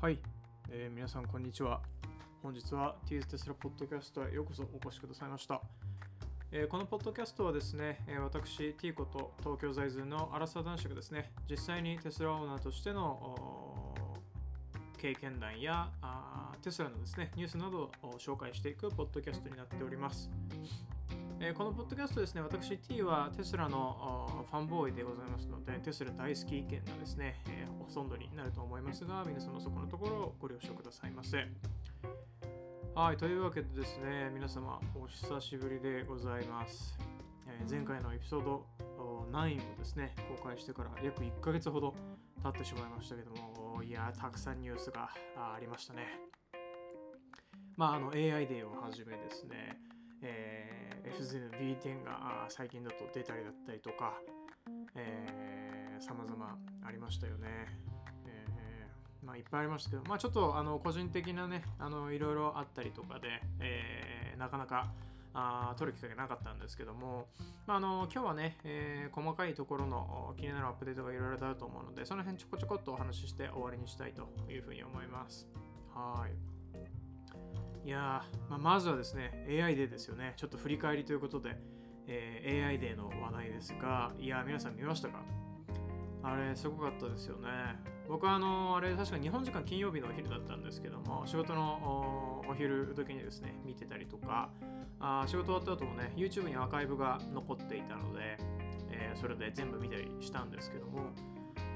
はい、えー皆さんこんにちは。本日は T テスラポッドキャストへようこそお越しくださいました。えーこのポッドキャストはですね、えー私 T こと東京在住のアラサー男子がですね、実際にテスラオーナーとしての経験談やあテスラのですね、ニュースなどを紹介していくポッドキャストになっております。えーこのポッドキャストですね、私 T はテスラのファンボーイでございますので、テスラ大好き意見がですね、えーほとんどになると思いますが、皆様そこのところをご了承くださいませ。はい、というわけでですね、皆様お久しぶりでございます。えー前回のエピソード9をですね、公開してから約1ヶ月ほど経ってしまいましたけども、いや、たくさんニュースがありましたね。まあ、あの AI デーをはじめですね、えー、FZV10 が最近だと出たりだったりとか、えー、様々ありましたよね。えーまあ、いっぱいありましたけど、まあ、ちょっとあの個人的なね、あのいろいろあったりとかで、えーなかなかあ取る機会がなかったんですけども、まあ、あの今日はね、えー細かいところの気になるアップデートがいろいろあると思うので、その辺ちょこちょこっとお話しして終わりにしたいというふうに思います。はい。いやー、まあ、まずはですね、AI デーですよね。ちょっと振り返りということで、えー AI デーの話題ですが、いや、皆さん見ましたか？あれ、すごかったですよね。僕はあの、あれ、確か日本時間金曜日のお昼だったんですけども、仕事のお昼時にですね、見てたりとか、あ仕事終わった後もね、YouTube にアーカイブが残っていたので、えーそれで全部見たりしたんですけども、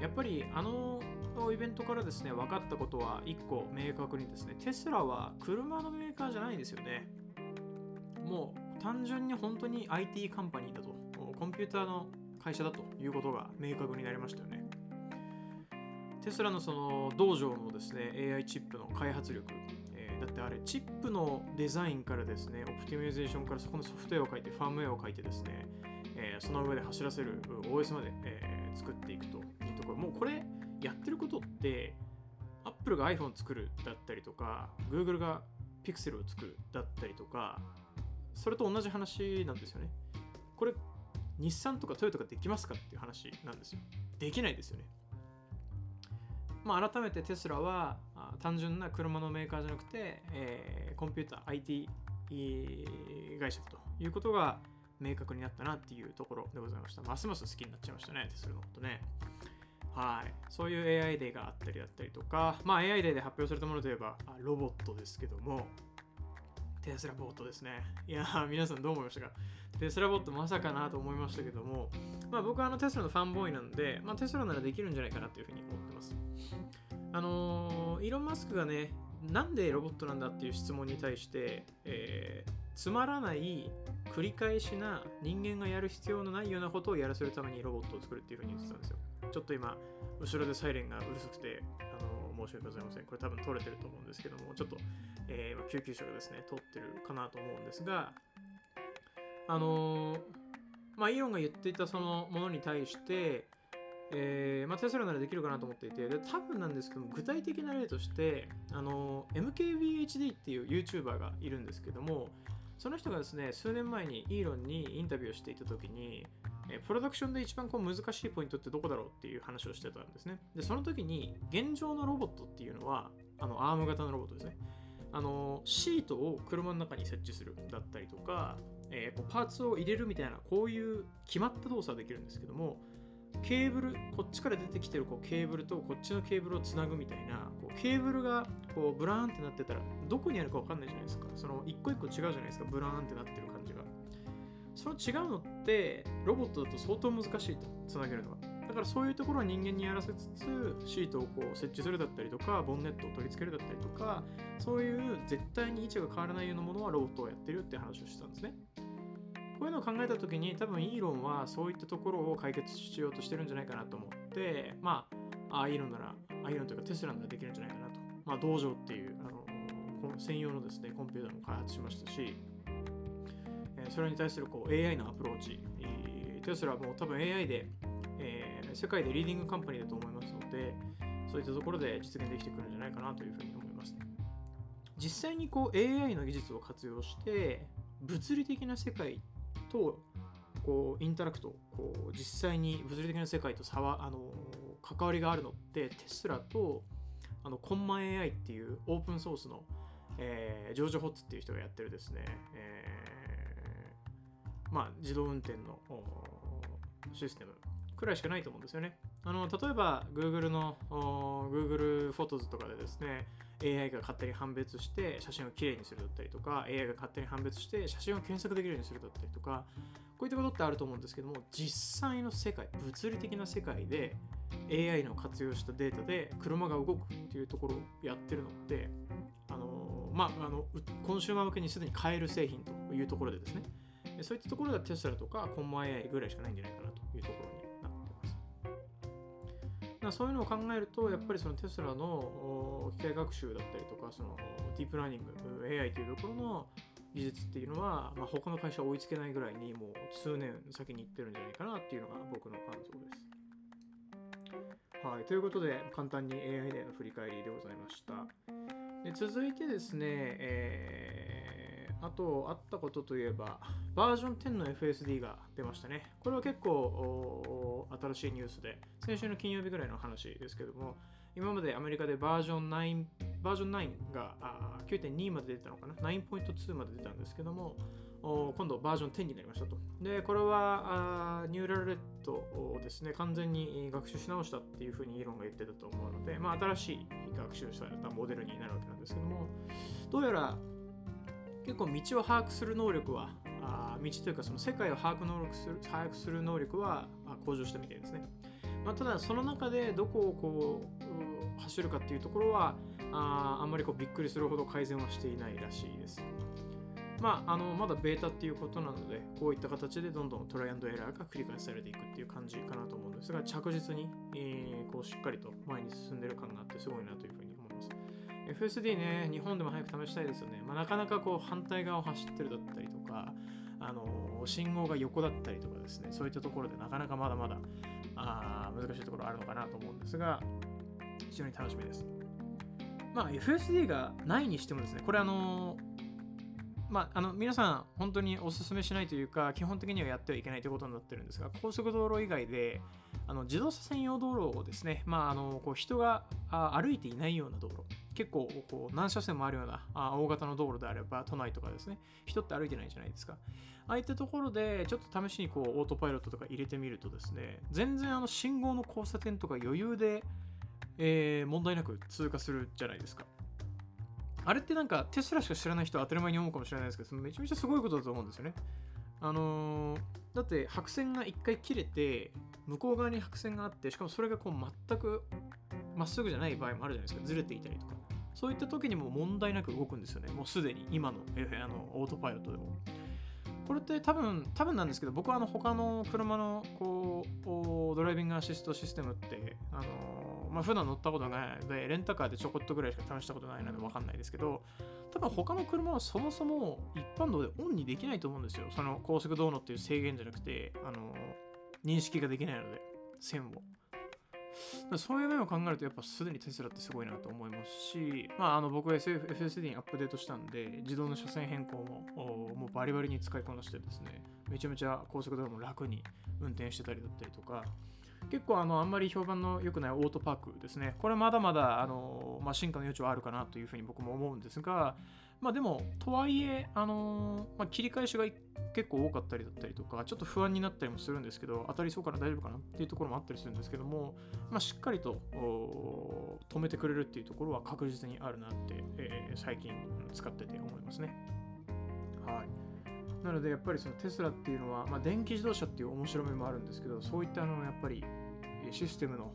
やっぱりあののイベントからですね、分かったことは1個明確にですね、テスラは車のメーカーじゃないんですよね。もう単純に本当に IT カンパニーだと、コンピューターの会社だということが明確になりましたよね。テスラのその道場のですね、AI チップの開発力、えーだってあれ、チップのデザインからですね、オプティマイゼーションからそこのソフトウェアを書いて、ファームウェアを書いてですね、えーその上で走らせる OS まで、えー作っていくというところ、もうこれやってることって、Apple が iPhone を作るだったりとか、Google が Pixel を作るだったりとか、それと同じ話なんですよね。これ、日産とかトヨタができますかっていう話なんですよ。できないですよね。まあ、改めてテスラは単純な車のメーカーじゃなくて、えーコンピューター IT 会社ということが明確になったなっていうところでございました。ますます好きになっちゃいましたね、テスラのことね。はい。そういう AI デーがあったりだったりとか、まあ AI デーで発表されたものといえばあロボットですけども、テスラボットですね。いやー、皆さんどう思いましたか？テスラボットまさかなと思いましたけども、まあ僕はあのテスラのファンボーイなんで、まあテスラならできるんじゃないかなというふうに思ってます。あのーイーロン・マスクがね、なんでロボットなんだっていう質問に対して、えーつまらない繰り返しな人間がやる必要のないようなことをやらせるためにロボットを作るっていうふうに言ってたんですよ。ちょっと今、後ろでサイレンがうるさくて、あの申し訳ございません。これ多分取れてると思うんですけども、ちょっと、えー今救急車がですね、通ってるかなと思うんですが、あのーまあ、イーロンが言っていたそのものに対して、えーまあ、テスラならできるかなと思っていて、で多分なんですけども、具体的な例として、あの MKBHD っていう YouTuber がいるんですけども、その人がですね、数年前にイーロンにインタビューをしていたときに、えープロダクションで一番こう難しいポイントってどこだろうっていう話をしてたんですね。で、その時に、現状のロボットっていうのは、あの、アーム型のロボットですね。あの、シートを車の中に設置するだったりとか、えーこうパーツを入れるみたいな、こういう決まった動作ができるんですけども、ケーブル、こっちから出てきてるこうケーブルとこっちのケーブルをつなぐみたいな、こうケーブルがこうブラーンってなってたら、どこにあるかわかんないじゃないですか。その一個一個違うじゃないですか、ブラーンってなってる感じが。その違うのって、ロボットだと相当難しいと、つなげるのが。だからそういうところは人間にやらせつつ、シートをこう設置するだったりとか、ボンネットを取り付けるだったりとか、そういう絶対に位置が変わらないようなものはロボットをやってるって話をしてたんですね。こういうのを考えたときに、多分イーロンはそういったところを解決しようとしてるんじゃないかなと思って、まあ、あイーロンなら、あイロンというかテスラならできるんじゃないかなと。まあ、道場っていう、あの専用のですね、コンピューターも開発しましたし、それに対するこう AI のアプローチ、テスラはもう多分 AI で、えー世界でリーディングカンパニーだと思いますので、そういったところで実現できてくるんじゃないかなというふうに思います。実際にこう AI の技術を活用して、物理的な世界とこう interact こう実際に物理的な世界と差はあの関わりがあるのってテスラとあのコンマ AI っていうオープンソースの、えー、ジョージ・ホッツっていう人がやってるですね、えー、まあ、自動運転のシステム。くらいしかないと思うんですよね。あの例えば Google の Google フォトズとかでですね AI が勝手に判別して写真をきれいにするだったりとか AI が勝手に判別して写真を検索できるようにするだったりとかこういったことってあると思うんですけども実際の世界物理的な世界で AI の活用したデータで車が動くっていうところをやってるのってあのまああのコンシューマー向けにすでに買える製品というところでですねそういったところではテスラとかコンマ AI ぐらいしかないんじゃないかなというところそういうのを考えると、やっぱりそのテスラの機械学習だったりとか、そのディープラーニング、AI というところの技術っていうのは、まあ、他の会社は追いつけないぐらいにもう数年先に行ってるんじゃないかなっていうのが僕の感想です。はい、ということで、簡単に AI での振り返りでございました。で続いてですね、えー、あとあったことといえば、バージョン10の FSD が出ましたね。これは結構新しいニュースで、先週の金曜日ぐらいの話ですけども、今までアメリカでバージョン9、バージョン9が9.2まで出たのかな ?9.2 まで出たんですけども、今度バージョン10になりましたと。で、これはニューラルレッドをですね、完全に学習し直したっていうふうにイーロンが言ってたと思うので、まあ、新しい学習されたモデルになるわけなんですけども、どうやら結構道を把握する能力はあ道というかその世界を把握能力する把握する能力は向上したみたいですね。まあ、ただその中でどこをこう走るかっていうところはああんまりこうびっくりするほど改善はしていないらしいです。まあ、あのまだベータっていうことなのでこういった形でどんどんトライアンドエラーが繰り返されていくっていう感じかなと思うんですが着実に、えー、こうしっかりと前に進んでる感があってすごいなというふうに。FSD ね、日本でも早く試したいですよね。まあ、なかなかこう反対側を走ってるだったりとか、あの信号が横だったりとかですね、そういったところでなかなかまだまだあ難しいところあるのかなと思うんですが、非常に楽しみです。まあ、FSD がないにしてもですね、これあのまあ、あの皆さん本当にお勧めしないというか基本的にはやってはいけないということになってるんですが高速道路以外であの自動車専用道路をですね、まあ、あのこう人が歩いていないような道路結構こう何車線もあるようなあ大型の道路であれば都内とかですね。人って歩いてないじゃないですか。ああいったところでちょっと試しにこうオートパイロットとか入れてみるとですね全然あの信号の交差点とか余裕で、えー、問題なく通過するじゃないですか。あれってなんかテスラしか知らない人は当たり前に思うかもしれないですけどめちゃめちゃすごいことだと思うんですよね。あのー、だって白線が一回切れて向こう側に白線があってしかもそれがこう全くまっすぐじゃない場合もあるじゃないですか。ずれていたりとか。そういった時にも問題なく動くんですよね。もうすでに今のあのオートパイロットでも。これって多分多分なんですけど僕はあの他の車のこうドライビングアシストシステムってあのまあ普段乗ったことないのでレンタカーでちょこっとぐらいしか試したことないので分かんないですけど多分他の車はそもそも一般道でオンにできないと思うんですよ。その高速道路っていう制限じゃなくてあの認識ができないので線を。そういう面を考えると、やっぱすでにテスラってすごいなと思いますし、まあ、あの僕は FSD にアップデートしたんで、自動の車線変更ももうバリバリに使いこなしてですね、めちゃめちゃ高速道路も楽に運転してたりだったりとか、結構あのあんまり評判の良くないオートパークですね、これまだまだあの、まあ、進化の余地はあるかなというふうに僕も思うんですが、まあでも、とはいえ、あのまあ、切り返しが結構多かったりだったりとか、ちょっと不安になったりもするんですけど、当たりそうかな、大丈夫かなっていうところもあったりするんですけども、まあ、しっかりと止めてくれるっていうところは確実にあるなって、えー、最近使ってて思いますね。はい。なので、やっぱりそのテスラっていうのは、まあ、電気自動車っていう面白みもあるんですけど、そういったあのやっぱりシステムの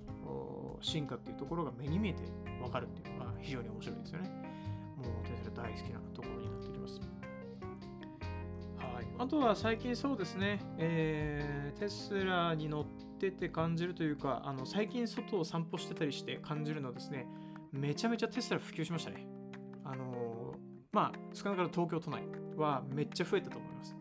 進化っていうところが目に見えて分かるっていうのが非常に面白いですよね。もうテスラ大好きなところにな。はい、あとは最近そうですね、えー、テスラに乗ってて感じるというか、あの最近外を散歩してたりして感じるのはですね、めちゃめちゃテスラ普及しましたね。あのー、まあ、少なからず東京都内はめっちゃ増えたと思います。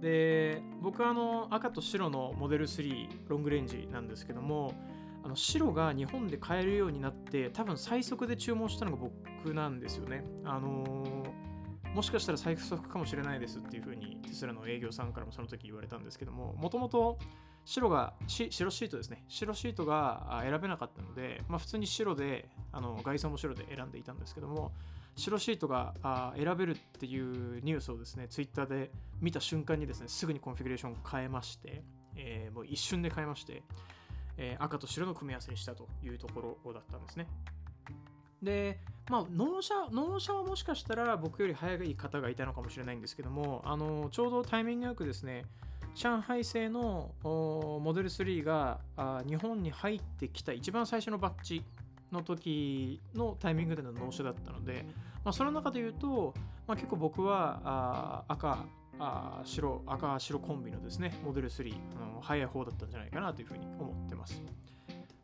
で、僕はあの赤と白のモデル3ロングレンジなんですけども、あの白が日本で買えるようになって多分最速で注文したのが僕なんですよね。あのー、もしかしたら最速かもしれないですっていう風にテスラの営業さんからもその時言われたんですけどももともと白が白シートですね。白シートが選べなかったので、まあ、普通に白であの外装も白で選んでいたんですけども白シートが選べるっていうニュースをですねツイッターで見た瞬間にですねすぐにコンフィグレーションを変えまして、えー、もう一瞬で変えまして、えー、赤と白の組み合わせにしたというところだったんですね。でまあ納車納車はもしかしたら僕より早い方がいたのかもしれないんですけどもあのちょうどタイミングよくですね上海製のモデル3が日本に入ってきた一番最初のバッジの時のタイミングでの納車だったので、まあ、その中で言うと、まあ、結構僕は赤あ白赤白コンビのですねモデル3あの早い方だったんじゃないかなというふうに思ってます。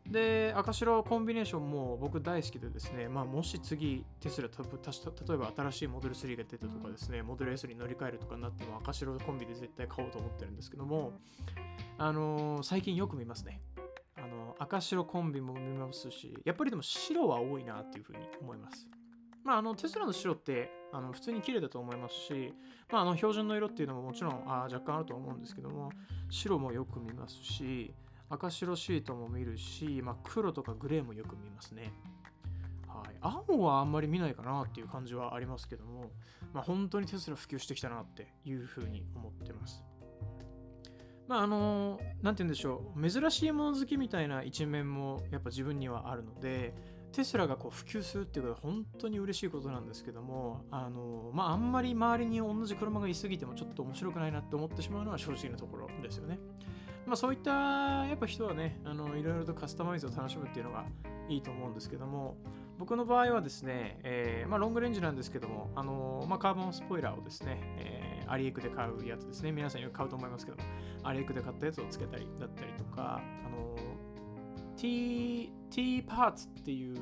で、赤白コンビネーションも僕大好きでですね、まあ、もし次テスラ、例えば新しいモデル3が出たとかですね、モデル S に乗り換えるとかになっても赤白コンビで絶対買おうと思ってるんですけども、あのー、最近よく見ますね。あの赤白コンビも見ますし、やっぱりでも白は多いなっていうふうに思います。まあ、あのテスラの白ってあの普通に綺麗だと思いますし、まあ、あの標準の色っていうのももちろんあ若干あると思うんですけども白もよく見ますし赤白シートも見るし、まあ、黒とかグレーもよく見ますね。はい、青はあんまり見ないかなっていう感じはありますけども、まあ、本当にテスラ普及してきたなっていうふうに思ってます。まああの、何て言うんでしょう、珍しいもの好きみたいな一面もやっぱ自分にはあるので、テスラがこう普及するっていうことは本当に嬉しいことなんですけども、あのまあ、あんまり周りに同じ車がいすぎてもちょっと面白くないなって思ってしまうのは正直なところですよね。まあ、そういったやっぱ人はねあのいろいろとカスタマイズを楽しむっていうのがいいと思うんですけども僕の場合はですね、えーまあ、ロングレンジなんですけども、あのまあ、カーボンスポイラーをですね、えー、アリエクで買うやつですね皆さんよく買うと思いますけどもアリエクで買ったやつをつけたりだったりとか、あの T, T パーツっていう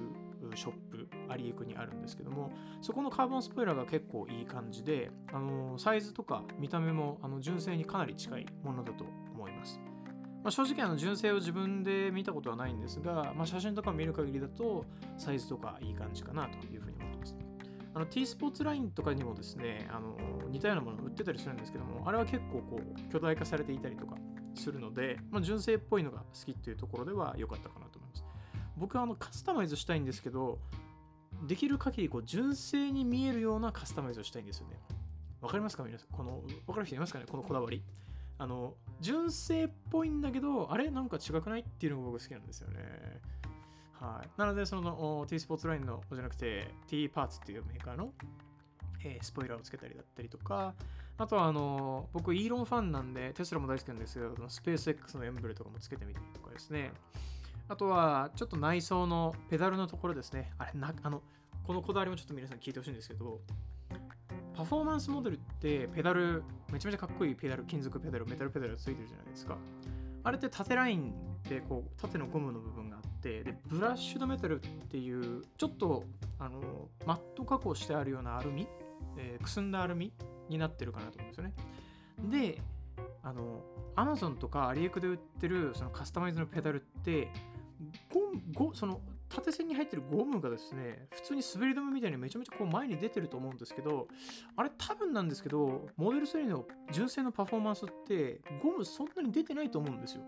ショップアリエクにあるんですけどもそこのカーボンスポイラーが結構いい感じであのサイズとか見た目もあの純正にかなり近いものだと思いますまあ、正直あの純正を自分で見たことはないんですが、まあ、写真とか見る限りだとサイズとかいい感じかなというふうに思ってます。あの T スポーツラインとかにもですね、あの似たようなものを売ってたりするんですけども、あれは結構こう巨大化されていたりとかするので、まあ、純正っぽいのが好きっていうところでは良かったかなと思います。僕はあのカスタマイズしたいんですけど、できる限りこう純正に見えるようなカスタマイズをしたいんですよね。わかりますか？皆さんこの、わかる人いますかね？このこだわり。あの、純正っぽいんだけど、あれなんか違くない？っていうのが僕好きなんですよね。はい。なので、その T スポーツラインのじゃなくて T パーツっていうメーカーの、えー、スポイラーをつけたりだったりとか、あとはあの、僕イーロンファンなんで、テスラも大好きなんですけど、スペース X のエンブレとかもつけてみたりとかですね。あとは、ちょっと内装のペダルのところですね。あれ、なあの、このこだわりもちょっと皆さん聞いてほしいんですけど、パフォーマンスモデルってペダル、めちゃめちゃかっこいいペダル、金属ペダル、メタルペダルついてるじゃないですか。あれって縦ラインでこう縦のゴムの部分があってでブラッシュドメタルっていうちょっとあのマット加工してあるようなアルミ、えー、くすんだアルミになってるかなと思うんですよね。であの Amazon とかアリエクで売ってるそのカスタマイズのペダルってゴゴその縦線に入ってるゴムがですね、普通に滑り止めみたいにめちゃめちゃこう前に出てると思うんですけど、あれ多分なんですけど、モデル3の純正のパフォーマンスってゴムそんなに出てないと思うんですよ。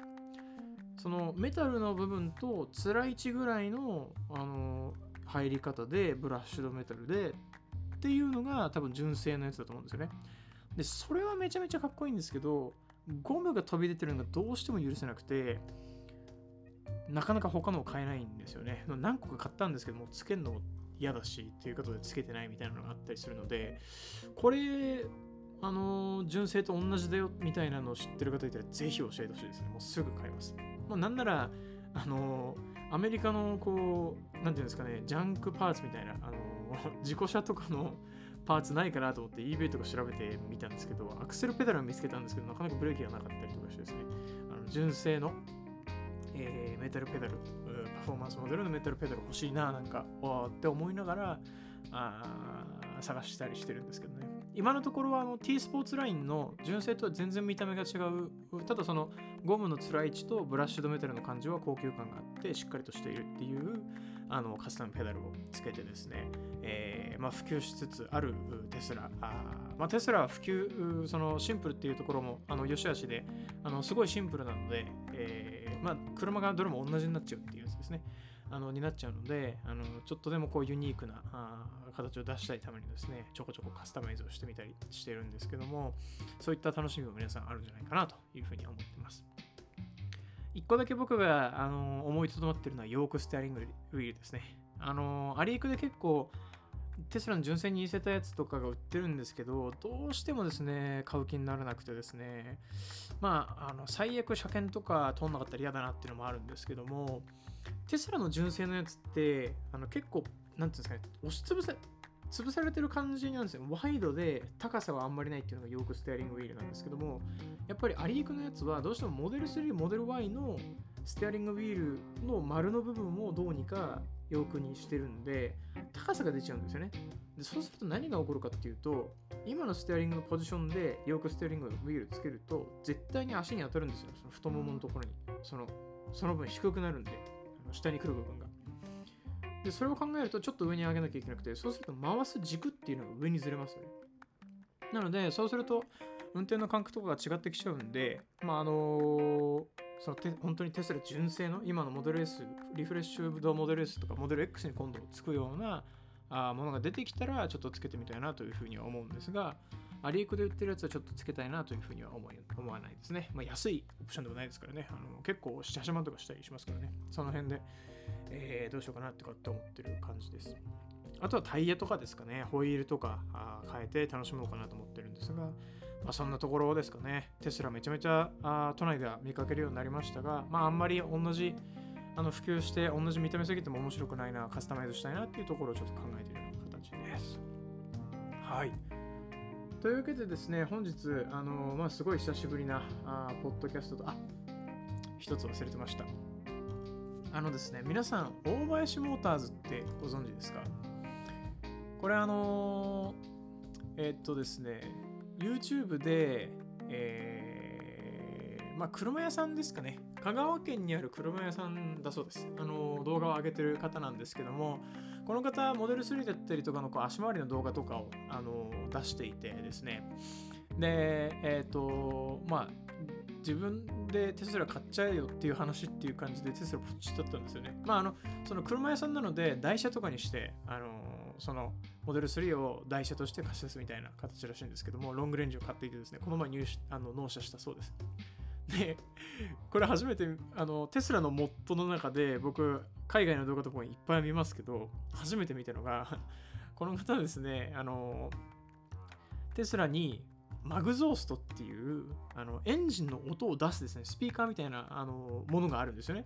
そのメタルの部分とつらい位置ぐらいの、あの入り方でブラッシュドメタルでっていうのが多分純正のやつだと思うんですよね。で、それはめちゃめちゃかっこいいんですけど、ゴムが飛び出てるのがどうしても許せなくて、なかなか他のを買えないんですよね。何個か買ったんですけども、つけるのも嫌だし、っていうことでつけてないみたいなのがあったりするので、これ、あの、純正と同じだよみたいなのを知ってる方いたら、ぜひ教えてほしいですね。もうすぐ買います。もうなんなら、あの、アメリカのこう、なんていうんですかね、ジャンクパーツみたいな、あの、自己車とかのパーツないかなと思って eBay とか調べてみたんですけど、アクセルペダルを見つけたんですけど、なかなかブレーキがなかったりとかしてですね、あの純正のえー、メタルペダル、パフォーマンスモデルのメタルペダル欲しいな、なんか、って思いながら、あ探したりしてるんですけどね。今のところはあの T スポーツラインの純正とは全然見た目が違う。ただそのゴムのつらい位置とブラッシュドメタルの感じは高級感があってしっかりとしているっていうあのカスタムペダルをつけてですね、えーまあ、普及しつつあるテスラ。あまあ、テスラは普及、そのシンプルっていうところもあの良し悪しであのすごいシンプルなので、えーまあ、車がどれも同じになっちゃうっていうやつですね。あのになっちゃうのであのちょっとでもこうユニークなあ形を出したいためにですねちょこちょこカスタマイズをしてみたりしてるんですけどもそういった楽しみも皆さんあるんじゃないかなというふうに思ってます一個だけ僕があの思いとどまってるのはヨークステアリングウィールですねあのアリークで結構テスラの純正に似せたやつとかが売ってるんですけど、どうしてもですね、買う気にならなくてですね、まあ、あの最悪車検とか通んなかったら嫌だなっていうのもあるんですけども、テスラの純正のやつってあの結構なんていうんですかね押しつぶさ潰されてる感じなんですよ。ワイドで高さはあんまりないっていうのがヨークステアリングウィールなんですけども、やっぱりアリエクのやつはどうしてもモデル3、モデル Y のステアリングウィールの丸の部分をどうにかヨークにしてるんで、高さが出ちゃうんですよね。でそうすると何が起こるかっていうと、今のステアリングのポジションでヨークステアリングウィールつけると、絶対に足に当たるんですよ。その太もものところに。そのその分低くなるんで。下に来る部分が。で、それを考えるとちょっと上に上げなきゃいけなくて、そうすると回す軸っていうのが上にずれますよね。なので、そうすると運転の感覚とかが違ってきちゃうんで、まああのそのて本当にテスラ純正の今のモデル S、リフレッシュドモデル S とかモデル X に今度つくようなあものが出てきたらちょっとつけてみたいなというふうには思うんですが、アリークで売ってるやつはちょっとつけたいなというふうには思い思わないですね。まあ、安いオプションでもないですからね。あの結構7、8万とかしたりしますからね。その辺で、えー、どうしようかなってかって思ってる感じです。あとはタイヤとかですかね。ホイールとかあ変えて楽しもうかなと思ってるんですが、まあ、そんなところですかね。テスラめちゃめちゃあ都内では見かけるようになりましたが、まあ、あんまり同じあの普及して同じ見た目すぎても面白くないな、カスタマイズしたいなっていうところをちょっと考えているような形です。はい。というわけでですね、本日、あのまあ、すごい久しぶりなあポッドキャストと、あ一つ忘れてました。あのですね、皆さん、大林モーターズってご存知ですか？これあのえー、っとですね、YouTube で、えー、まあ、車屋さんですかね。香川県にある車屋さんだそうです。あの動画を上げてる方なんですけども、この方、モデル3だったりとかのこう足回りの動画とかをあの出していてですね。で、えっ、ー、と、まあ、自分でテスラ買っちゃえよっていう話っていう感じでテスラポチッとったんですよね。まあ、あの、その車屋さんなので台車とかにして、あの、そのモデル3を台車として貸し出すみたいな形らしいんですけども、ロングレンジを買っていてですね、この前入あの納車したそうです。で、これ初めて、あの、テスラのモッドの中で僕、海外の動画とかもいっぱい見ますけど、初めて見たのが、この方ですね、あの、テスラにマグゾーストっていうあのエンジンの音を出すですね、スピーカーみたいなあのものがあるんですよね。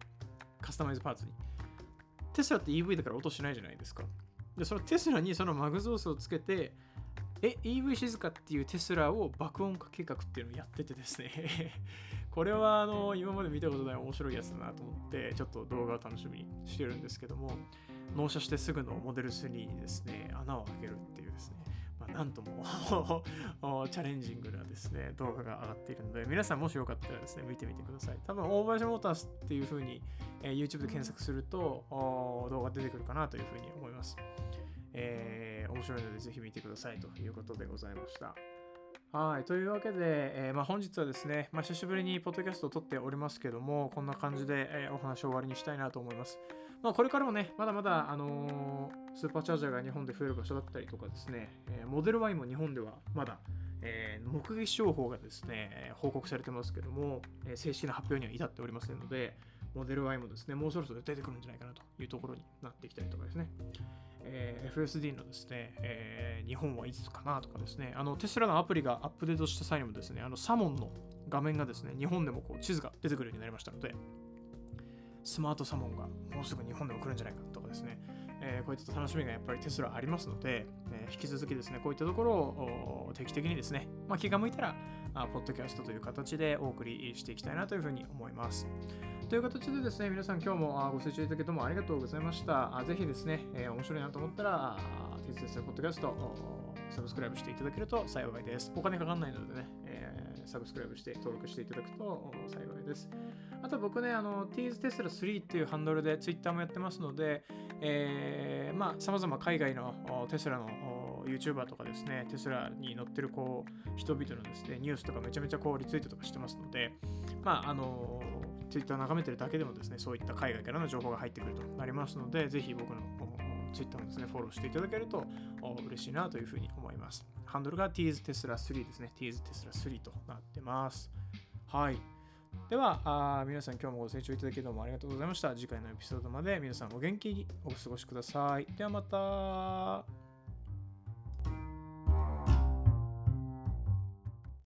カスタマイズパーツに。テスラって EV だから音しないじゃないですか。で、そのテスラにそのマグゾースをつけて、え、EV 静かっていうテスラを爆音化計画っていうのをやっててですね。これはあの今まで見たことない面白いやつだなと思ってちょっと動画を楽しみにしてるんですけども納車してすぐのモデル3にですね穴を開けるっていうですね。まあ、なんとも チャレンジングなですね動画が上がっているので皆さんもしよかったらですね見てみてください多分オーバージョンモータースっていう風に、えー、YouTube で検索すると動画出てくるかなというふうに思いますえー、面白いのでぜひ見てくださいということでございましたはい。というわけで、えー、まあ、本日はですね、まあ、久しぶりにポッドキャストを撮っておりますけども、こんな感じで、え、お話を終わりにしたいなと思います。まあ、これからもね、まだまだ、あのー、スーパーチャージャーが日本で増える場所だったりとかですね、えモデル Y も日本ではまだ、え目撃情報がですね、報告されてますけども、え正式な発表には至っておりませんので、モデル Y もですね、もうそろそろ出てくるんじゃないかなというところになってきたりとかですね。えー、FSD のですね、えー、日本はいつかなとかですね、あのテスラのアプリがアップデートした際にもですね、あのサモンの画面がですね、日本でもこう地図が出てくるようになりましたので、スマートサモンがもうすぐ日本でも来るんじゃないかとかですね、えー、こういった楽しみがやっぱりテスラありますので、えー、引き続きですね、こういったところを定期的にですね、まあ、気が向いたら、あポッドキャストという形でお送りしていきたいなというふうに思います。という形でですね、皆さん今日もご清聴いただけどもありがとうございました。ぜひですね、えー、面白いなと思ったら、TSS ポッドキャスト、サブスクライブしていただけると幸いです。お金かかんないのでね、えー、サブスクライブして登録していただくと幸いです。あと僕ね、あの、Tease Tesla 3っていうハンドルで Twitter もやってますので、えー、まあ、様々海外のテスラの YouTuber とかですね、テスラに乗ってるこう人々のですね、ニュースとかめちゃめちゃこうリツイートとかしてますので、まあ、あの、Twitter 眺めてるだけでもですね、そういった海外からの情報が入ってくるとなりますので、ぜひ僕の Twitter もですね、フォローしていただけると嬉しいなというふうに思います。ハンドルが Tease Tesla 3ですね。Tease Tesla 3となってます。はい。ではあ、皆さん今日もご清聴いただきどうもありがとうございました。次回のエピソードまで皆さんお元気にお過ごしください。ではまた。